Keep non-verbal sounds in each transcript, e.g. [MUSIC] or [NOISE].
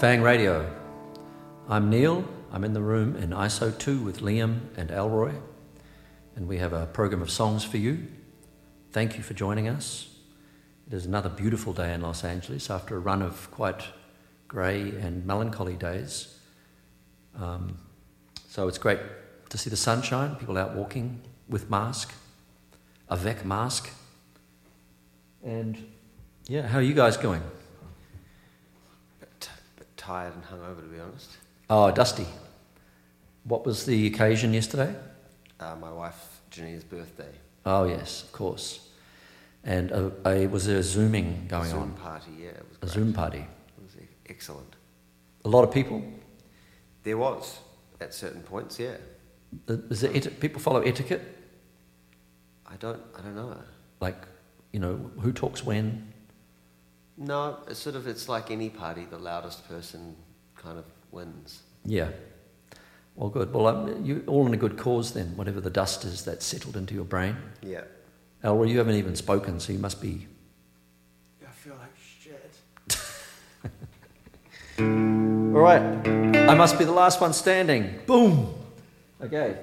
Fangradio. I'm Neil. I'm in the room in ISO 2 with Liam and Elroy, and we have a program of songs for you. Thank you for joining us. It is another beautiful day in Los Angeles after a run of quite grey and melancholy days. Um, so it's great to see the sunshine, people out walking with mask, a avec mask. And yeah, how are you guys going? Tired and hungover, to be honest. Oh, Dusty. What was the occasion yesterday? Uh, my wife Janina's birthday. Oh, yes, of course. And uh, a, was there a Zooming going Zoom on? Zoom party, yeah. It was A great. Zoom party. It was excellent. A lot of people. There was, at certain points, yeah. Uh, Is there eti- people follow etiquette? I don't, I don't know. Like, you know, who talks when? No, it's sort of, it's like any party, the loudest person kind of wins. Yeah. Well, good. Well, um, you all in a good cause then, whatever the dust is that's settled into your brain. Yeah. Elroy, you haven't even spoken, so you must be. I feel like shit. [LAUGHS] All right. I must be the last one standing. Boom. Okay.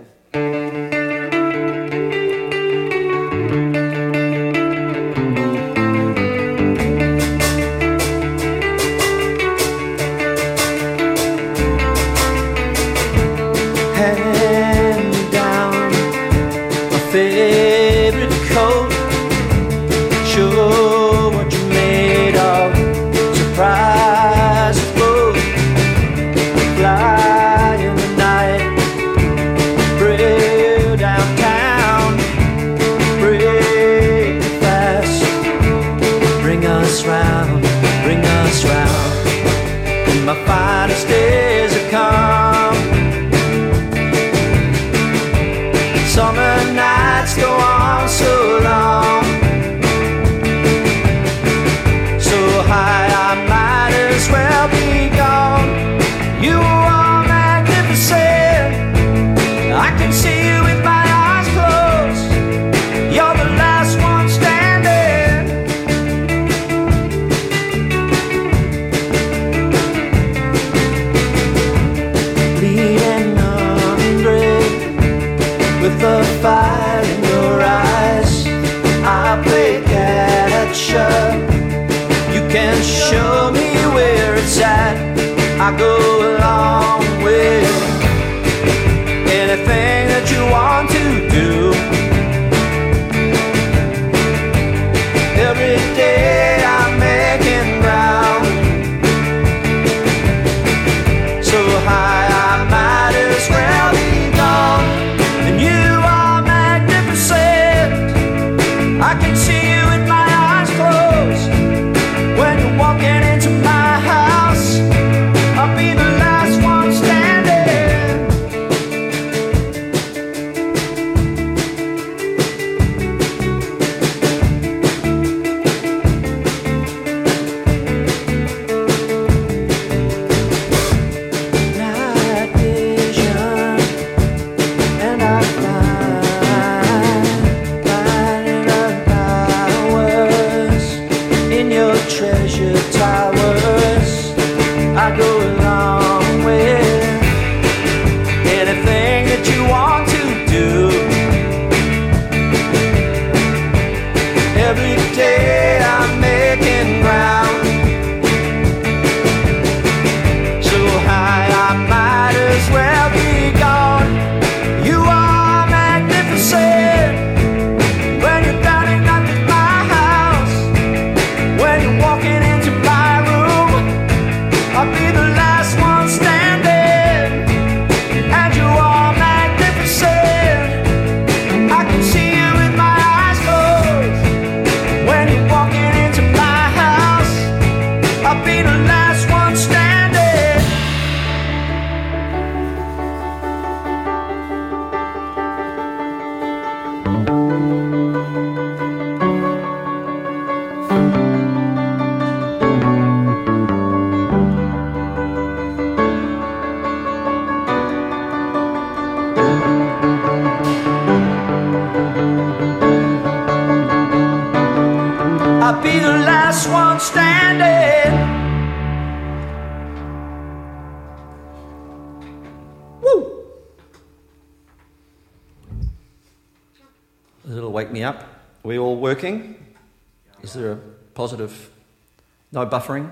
No buffering?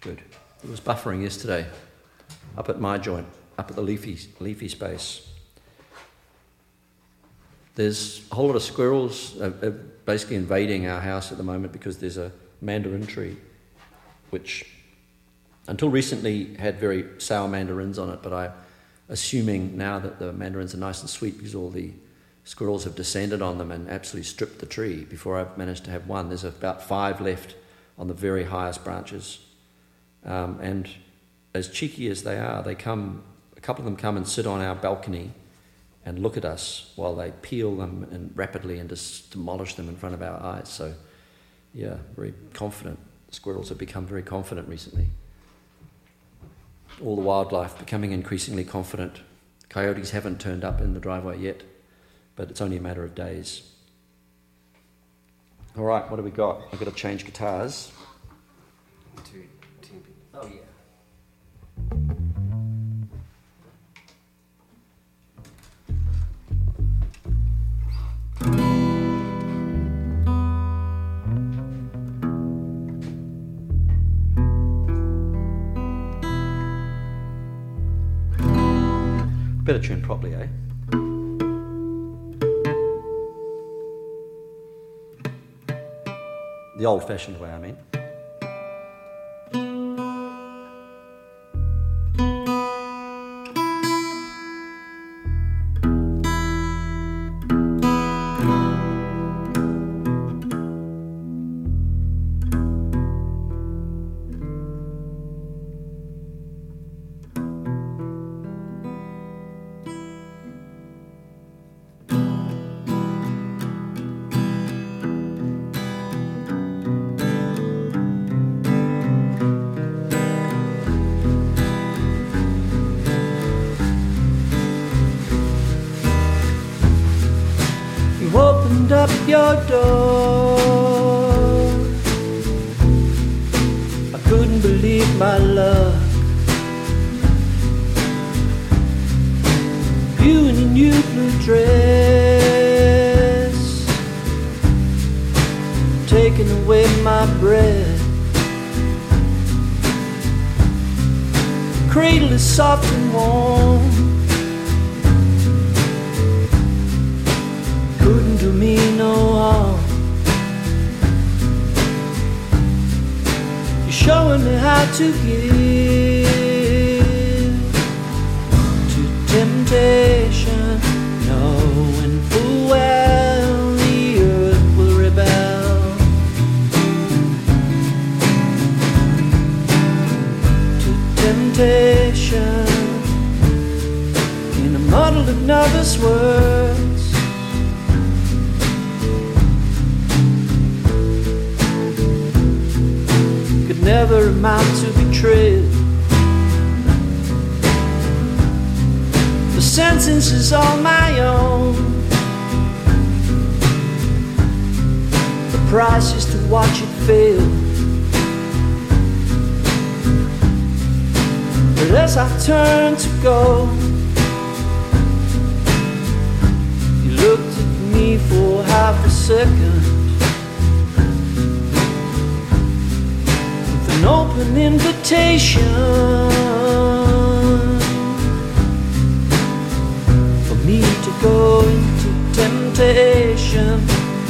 Good. There was buffering yesterday up at my joint, up at the leafy, leafy space. There's a whole lot of squirrels uh, basically invading our house at the moment because there's a mandarin tree, which until recently had very sour mandarins on it, but I'm assuming now that the mandarins are nice and sweet because all the squirrels have descended on them and absolutely stripped the tree before I've managed to have one. There's about five left on the very highest branches. Um, and as cheeky as they are, they come, a couple of them come and sit on our balcony and look at us while they peel them and rapidly and just demolish them in front of our eyes. So, yeah, very confident. Squirrels have become very confident recently. All the wildlife becoming increasingly confident. Coyotes haven't turned up in the driveway yet, but it's only a matter of days. All right, what do we got? I've got to change guitars. Oh, yeah. Better tune properly, eh? The old fashioned way, I mean. Taking away my breath. Cradle is soft and warm. couldn't do me no harm. You're showing me how to give to temptation, temptation in a muddle of nervous words. could never amount to betrayal. The sentence is all my own. The price is to watch it fail. As I turn to go, you looked at me for half a second. with an open invitation for me to go into temptation,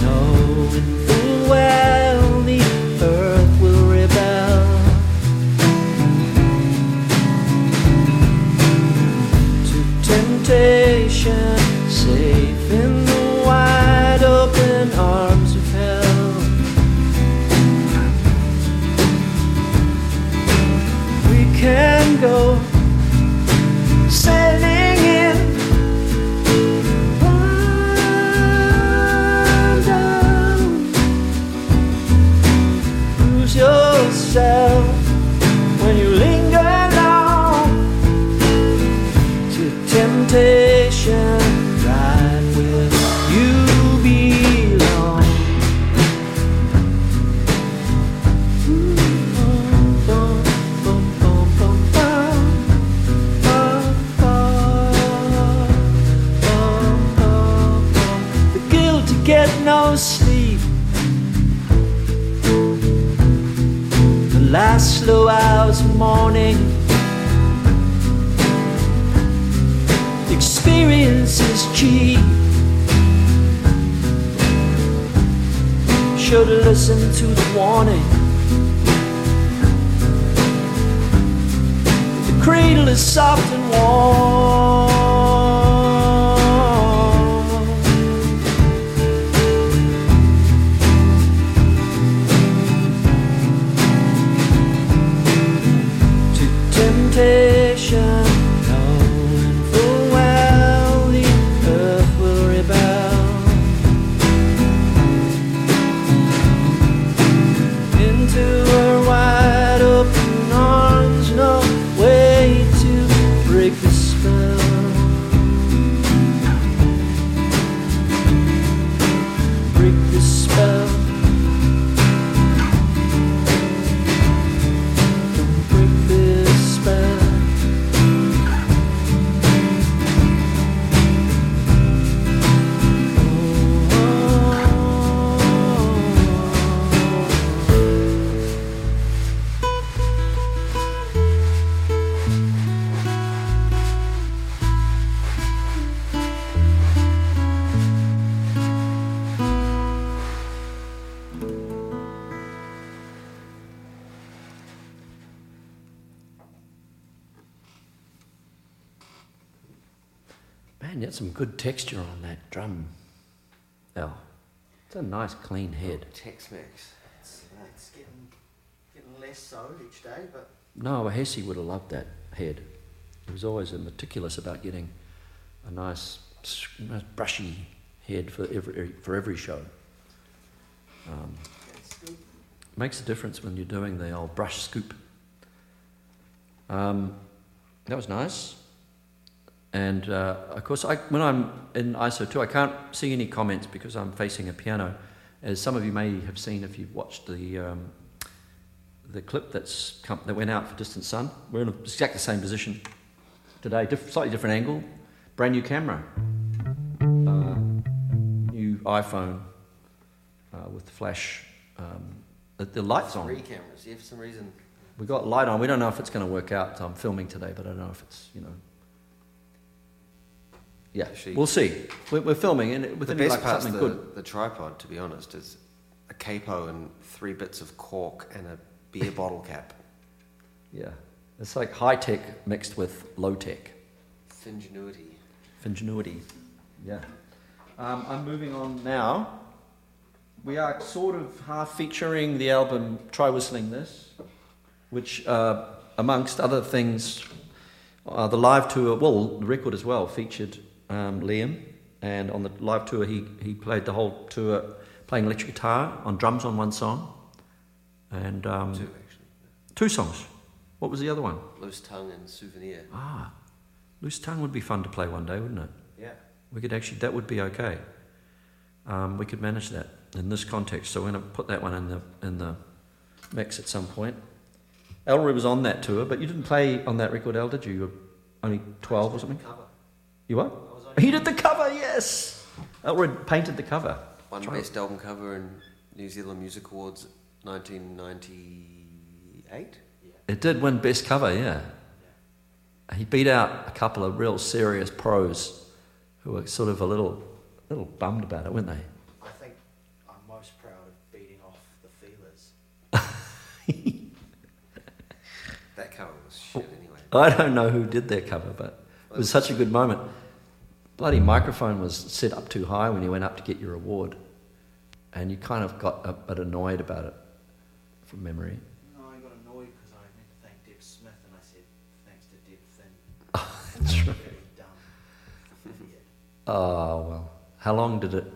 knowing full well the earth temptation, safe in the wide open arms of hell. we can go good texture on that drum. Oh, it's a nice clean head. Tex-Mex. It's, it's getting, getting less so each day, but No, Hester would have loved that head. He was always meticulous about getting a nice, nice brushy head for every for every show. Um, makes a difference when you're doing the old brush scoop. Um, that was nice. And uh, of course, I, when I'm in ISO 2, I can't see any comments because I'm facing a piano. As some of you may have seen if you've watched the, um, the clip that's come, that went out for Distant Sun, we're in exactly the same position today, diff- slightly different angle, brand new camera, uh, new iPhone uh, with the flash. Um, the, the lights on. Three cameras. Yeah, for some reason. We got light on. We don't know if it's going to work out. I'm filming today, but I don't know if it's you know. Yeah, Actually- we'll see. We're, we're filming, and The within best like part's something the, good. the tripod, to be honest, is a capo and three bits of cork and a beer [LAUGHS] bottle cap. Yeah, it's like high tech mixed with low tech. Fingenuity. Fingenuity. Yeah. Um, I'm moving on now. We are sort of half featuring the album Try Whistling This, which, uh, amongst other things, uh, the live tour, well, the record as well, featured um, Liam. And on the live tour, he, he played the whole tour playing electric guitar on drums on one song. And um, Two, actually. two songs. What was the other one? Loose tongue and souvenir. Ah, Loose Tongue would be fun to play one day, wouldn't it? Yeah. We could actually, that would be okay. Um, we could manage that in this context. So we're going to put that one in the, in the mix at some point. Elroy was on that tour, but you didn't play on that record, El, did you? You were only 12 or something? Cover. You what? I was only He did the cover, yes! Elroy painted the cover. One Try- best album cover in New Zealand Music Awards 1998. It did win Best Cover, yeah. He beat out a couple of real serious pros who were sort of a little, little bummed about it, weren't they? I think I'm most proud of beating off the feelers. [LAUGHS] That cover was shit anyway. I don't know who did that cover, but it was such a good moment. Bloody microphone was set up too high when you went up to get your award, and you kind of got a bit annoyed about it from memory. No, I got annoyed because I meant to thank Deb Smith and I said thanks to Deb Thin. [LAUGHS] That's right. Very dumb. Oh well, how long did it?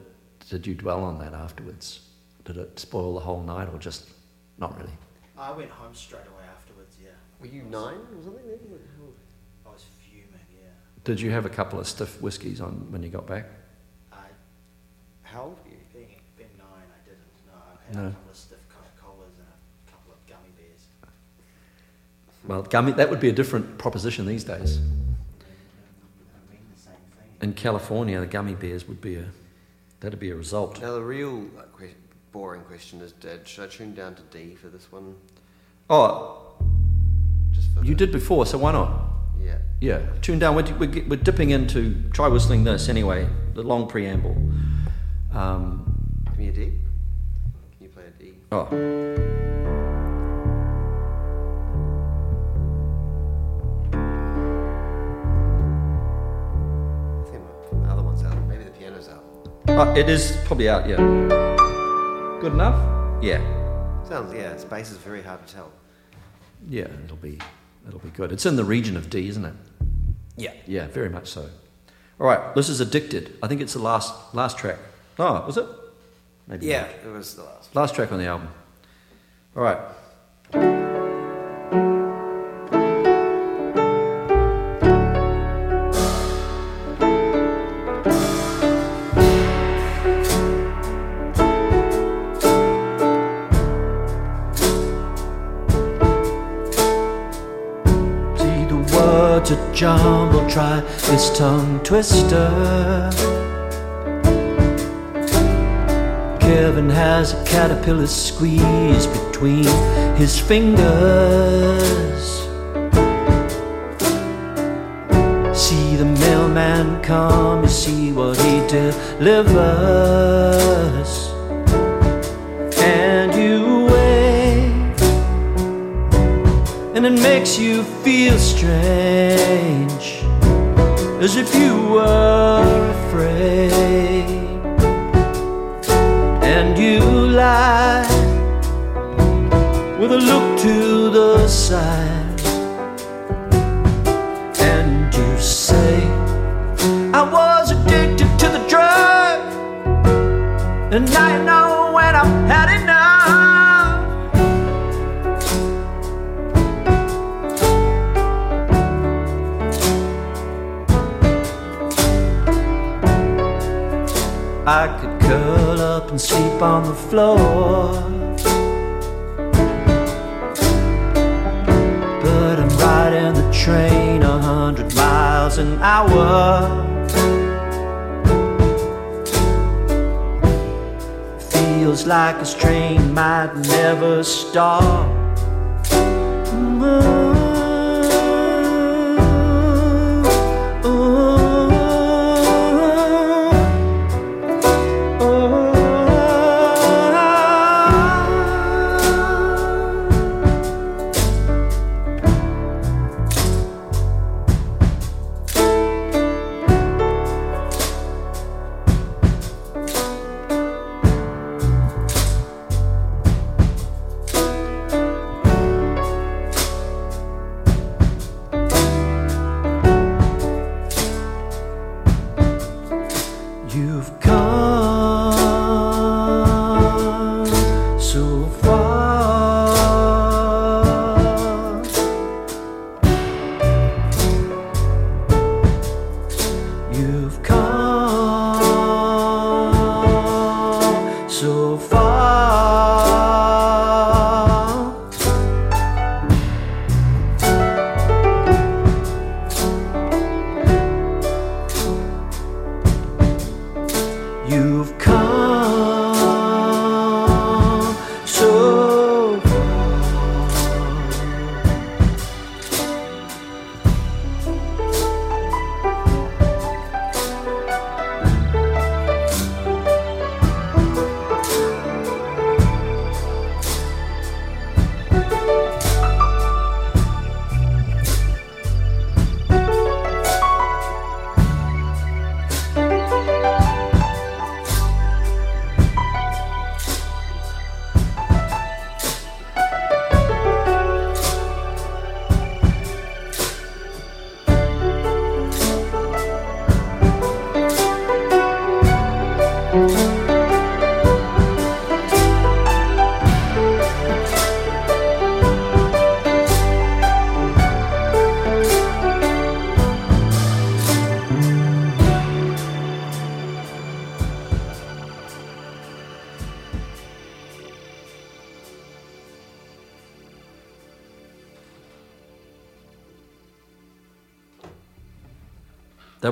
Did you dwell on that afterwards? Did it spoil the whole night, or just not really? I went home straight away afterwards, yeah. Were you nine or something Did you have a couple of stiff whiskies on when you got back? I, How old were you? being, being nine, I didn't. No, I had No. a couple of stiff Coca-Colas and a couple of gummy bears. Well, gummy, that would be a different proposition these days. I mean the. In California, the gummy bears would be a That'd be a result. Now the real like, que- boring question is, Dad, should I tune down to D for this one? Oh, Just for you the, did before, so why not? Yeah. Tune down. We're, we're, we're dipping into, try whistling this anyway, the long preamble. Um, Give me a D. Can you play a D? oh. I think my, my other one's out. Maybe the piano's out. oh, it is probably out, yeah. Good enough? Yeah. Sounds yeah. Its bass is very hard to tell. Yeah, it'll be, it'll be good. It's in the region of D, isn't it? Yeah. Yeah, very much so. All right, this is Addicted. I think it's the last, last track. Oh, was it? Maybe Yeah. not. It was the last. Last track on the album. All right. Words a try this tongue twister. Kevin has a caterpillar squeeze between his fingers. See the mailman come, you see what he delivers. And you wait, and it makes you feel strange, as if you were afraid. And you lie with a look to the side. And you say I was addicted to the drug. And I know when I've had enough on the floor. But I'm riding the train a hundred miles an hour. Feels like this train might never stop. You've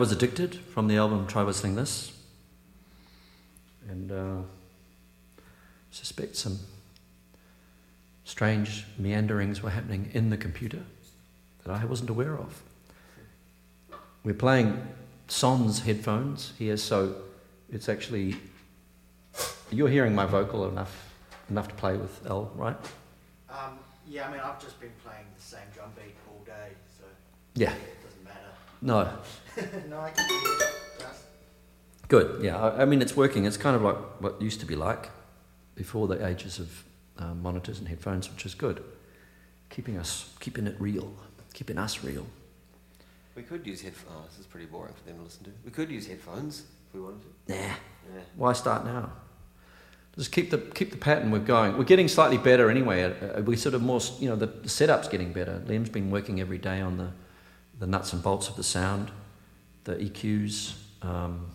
was Addicted from the album Try Whistling This. And uh, suspect some strange meanderings were happening in the computer that I wasn't aware of. We're playing Son's headphones here, so it's actually you're hearing my vocal enough enough to play with L, right? Um, yeah, I mean, I've just been playing the same drum beat all day, so Yeah. it doesn't matter. No. [LAUGHS] no, I can hear it. Just Good. Yeah. I, I mean, it's working. It's kind of like what used to be like before the ages of um, monitors and headphones, which is good. Keeping us, keeping it real, keeping us real. We could use headphones. Oh, this is pretty boring for them to listen to. We could use headphones if we wanted to. Nah. Yeah. Why start now? Just keep the keep the pattern we're going. We're getting slightly better anyway. Uh, uh, we sort of more, you know, the, the setup's getting better. Liam's been working every day on the the nuts and bolts of the sound, the EQs. Um,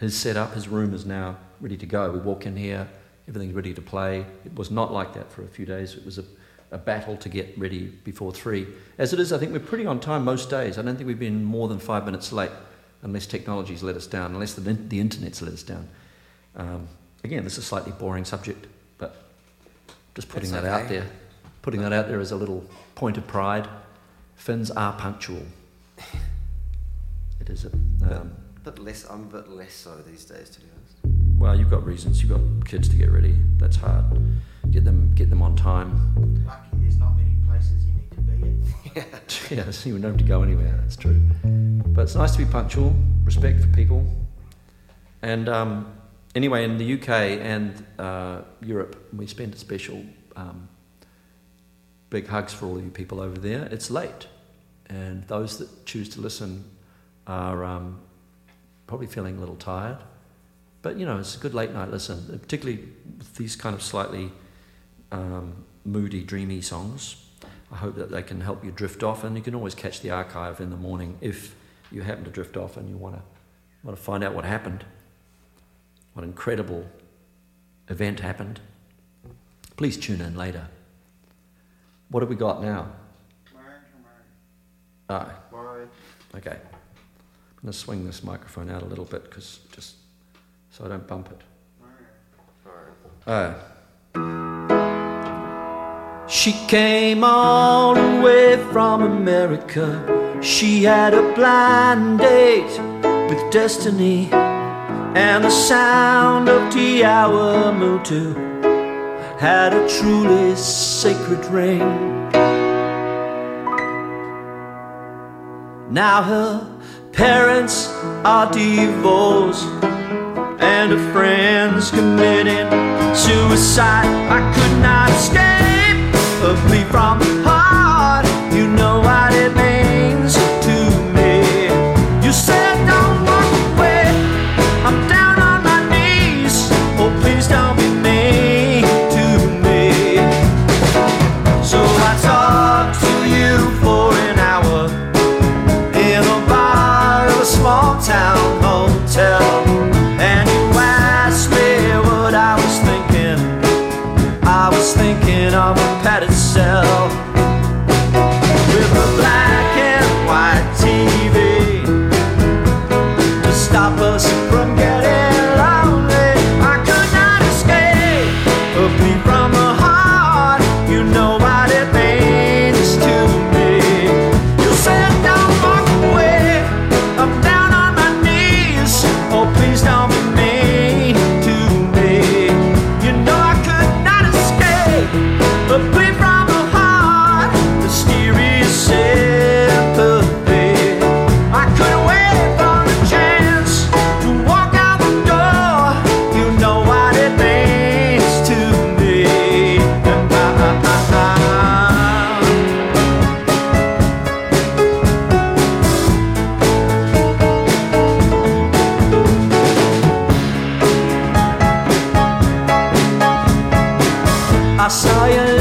his setup, his room is now ready to go. We walk in here, everything's ready to play. It was not like that for a few days. It was a, a battle to get ready before three. As it is, I think we're pretty on time most days. I don't think we've been more than five minutes late, unless technology's let us down, unless the, the internet's let us down. Um, again, this is a slightly boring subject, but just putting That's that out there. Putting that out there as a little point of pride. Finns are punctual. [LAUGHS] It is a. Um, A bit less. I'm a bit less so these days, to be honest. well, you've got reasons. You've got kids to get ready. That's hard. Get them, get them on time. lucky there's not many places you need to be at. [LAUGHS] [LAUGHS] yeah, so you don't have to go anywhere. That's true. But it's nice to be punctual. Respect for people. And um, anyway, in the UK and uh, Europe, we spend a special um, big hugs for all you people over there. It's late, and those that choose to listen are um, probably feeling a little tired. But you know, it's a good late night listen, particularly with these kind of slightly um, moody, dreamy songs. I hope that they can help you drift off, and you can always catch the archive in the morning if you happen to drift off and you want to want to find out what happened, what incredible event happened. Please tune in later. What have we got now? Ah, Warren. okay. I'm going to swing this microphone out a little bit because just so I don't bump it. Oh. She came all the way from America. She had a blind date with destiny, and the sound of Te Awamutu had a truly sacred ring. Now her parents are divorced and her friends committing suicide. I could not escape a plea from I saw you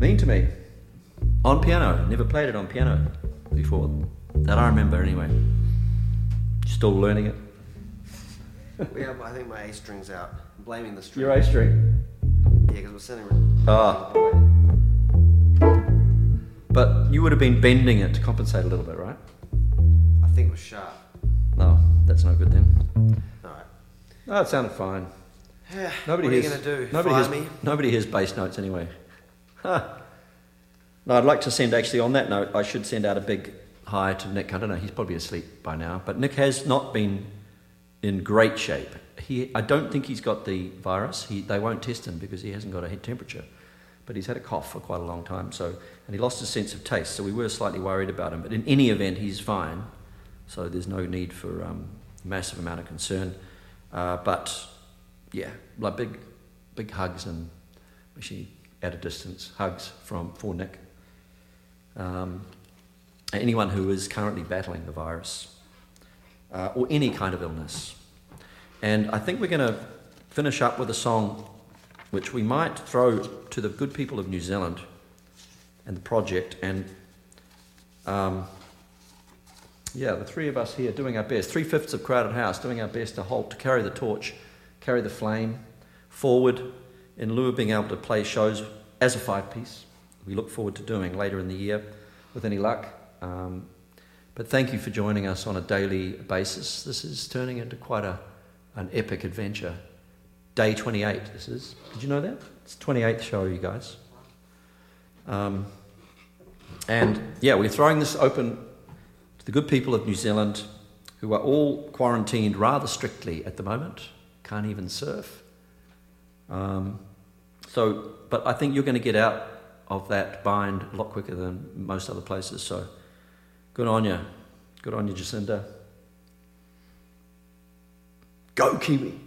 mean to me. On piano. Never played it on piano before. That I remember anyway. Still learning it. [LAUGHS] We have, I think my A string's out. I'm blaming the string. Your A string. Yeah, because we're sending. Ah. But you would have been bending it to compensate a little bit, right? I think it was sharp. No, that's no good then. All right. No, it sounded fine. Yeah. [SIGHS] Nobody what are you hears, gonna do? Nobody Fire hears, me? Nobody hears bass notes anyway. Huh. [LAUGHS] No, I'd like to send actually on that note. I should send out a big hi to Nick. I don't know. He's probably asleep by now, but Nick has not been in great shape. He, I don't think he's got the virus. He, they won't test him because he hasn't got a head temperature. But he's had a cough for quite a long time. So, and he lost his sense of taste. So we were slightly worried about him. But in any event, he's fine. So there's no need for um, massive amount of concern. Uh, but yeah, like big, big hugs and actually at a distance hugs from for Nick. Um, anyone who is currently battling the virus uh, or any kind of illness. And I think we're going to finish up with a song which we might throw to the good people of New Zealand and the project. And um, yeah, the three of us here doing our best, three fifths of Crowded House, doing our best to hold, to carry the torch, carry the flame forward in lieu of being able to play shows as a five piece. We look forward to doing later in the year with any luck. Um, but thank you for joining us on a daily basis. This is turning into quite a, an epic adventure. Day 28, this is. Did you know that? It's 28th show, you guys. Um, and yeah, we're throwing this open to the good people of New Zealand who are all quarantined rather strictly at the moment, can't even surf. Um, so, but I think you're going to get out of that bind a lot quicker than most other places. So, good on you. Good on you, Jacinda. Go, Kiwi.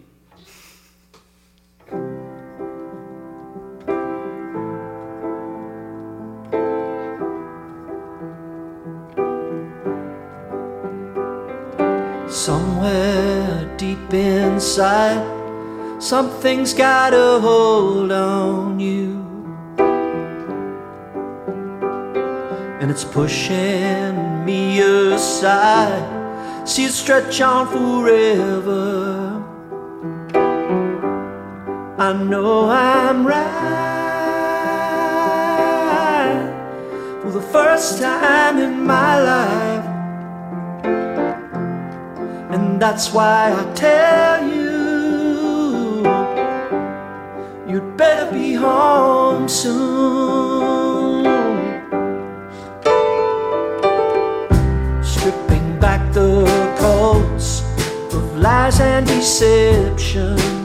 Somewhere deep inside, something's got a hold on you. And it's pushing me aside. See it stretch on forever. I know I'm right for the first time in my life. And that's why I tell better be home soon. Stripping back the coats of lies and deception.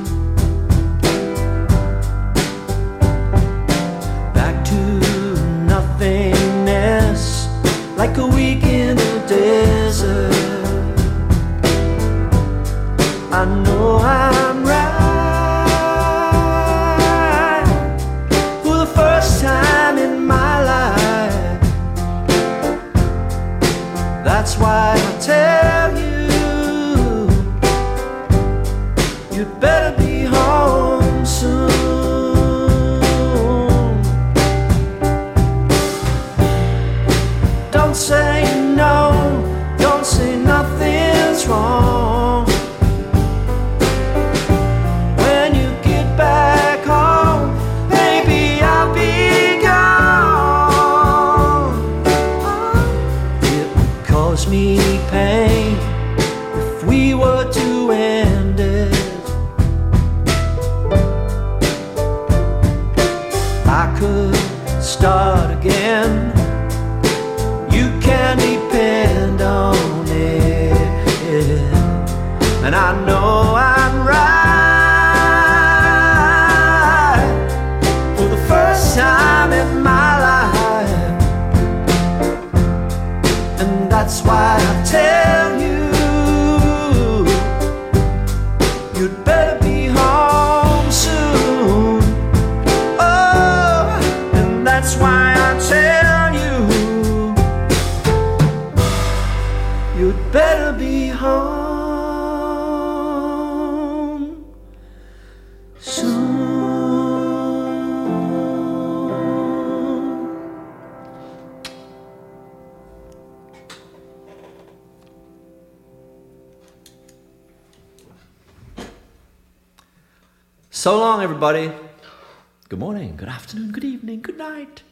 I could start again. You can depend on it. And I know I'm So long, everybody. Good morning, good afternoon, good evening, good night.